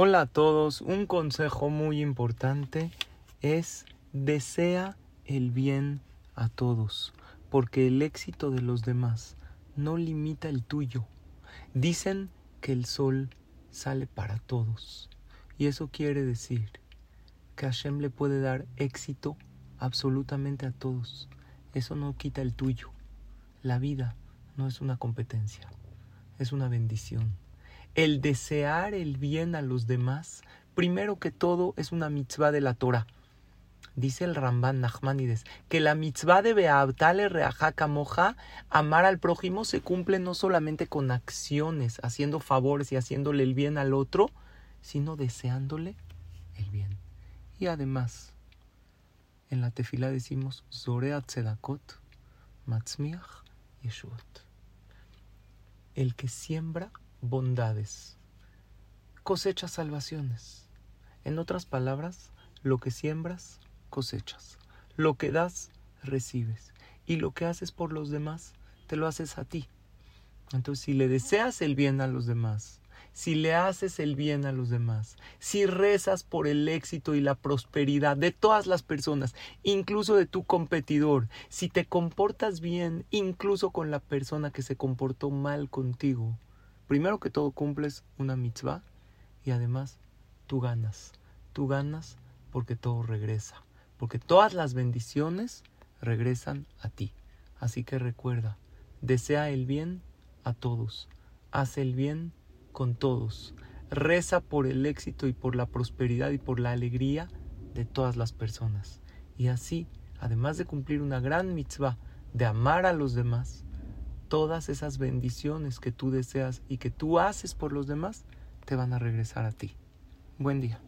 Hola a todos, un consejo muy importante es desea el bien a todos, porque el éxito de los demás no limita el tuyo. Dicen que el sol sale para todos, y eso quiere decir que Hashem le puede dar éxito absolutamente a todos. Eso no quita el tuyo. La vida no es una competencia, es una bendición. El desear el bien a los demás, primero que todo, es una mitzvah de la Torah. Dice el Ramban Nachmanides que la mitzvah de Beabtale Reajaka Moja, amar al prójimo, se cumple no solamente con acciones, haciendo favores y haciéndole el bien al otro, sino deseándole el bien. Y además, en la tefila decimos Zorea Tzedakot, Matzmiach Yeshuot. El que siembra bondades, cosecha salvaciones. En otras palabras, lo que siembras, cosechas. Lo que das, recibes. Y lo que haces por los demás, te lo haces a ti. Entonces, si le deseas el bien a los demás, si le haces el bien a los demás, si rezas por el éxito y la prosperidad de todas las personas, incluso de tu competidor, si te comportas bien, incluso con la persona que se comportó mal contigo, primero que todo cumples una mitzvah y además tú ganas. Tú ganas porque todo regresa, porque todas las bendiciones regresan a ti. Así que recuerda, desea el bien a todos, haz el bien con todos, reza por el éxito y por la prosperidad y por la alegría de todas las personas. Y así, además de cumplir una gran mitzvah de amar a los demás, todas esas bendiciones que tú deseas y que tú haces por los demás te van a regresar a ti. Buen día.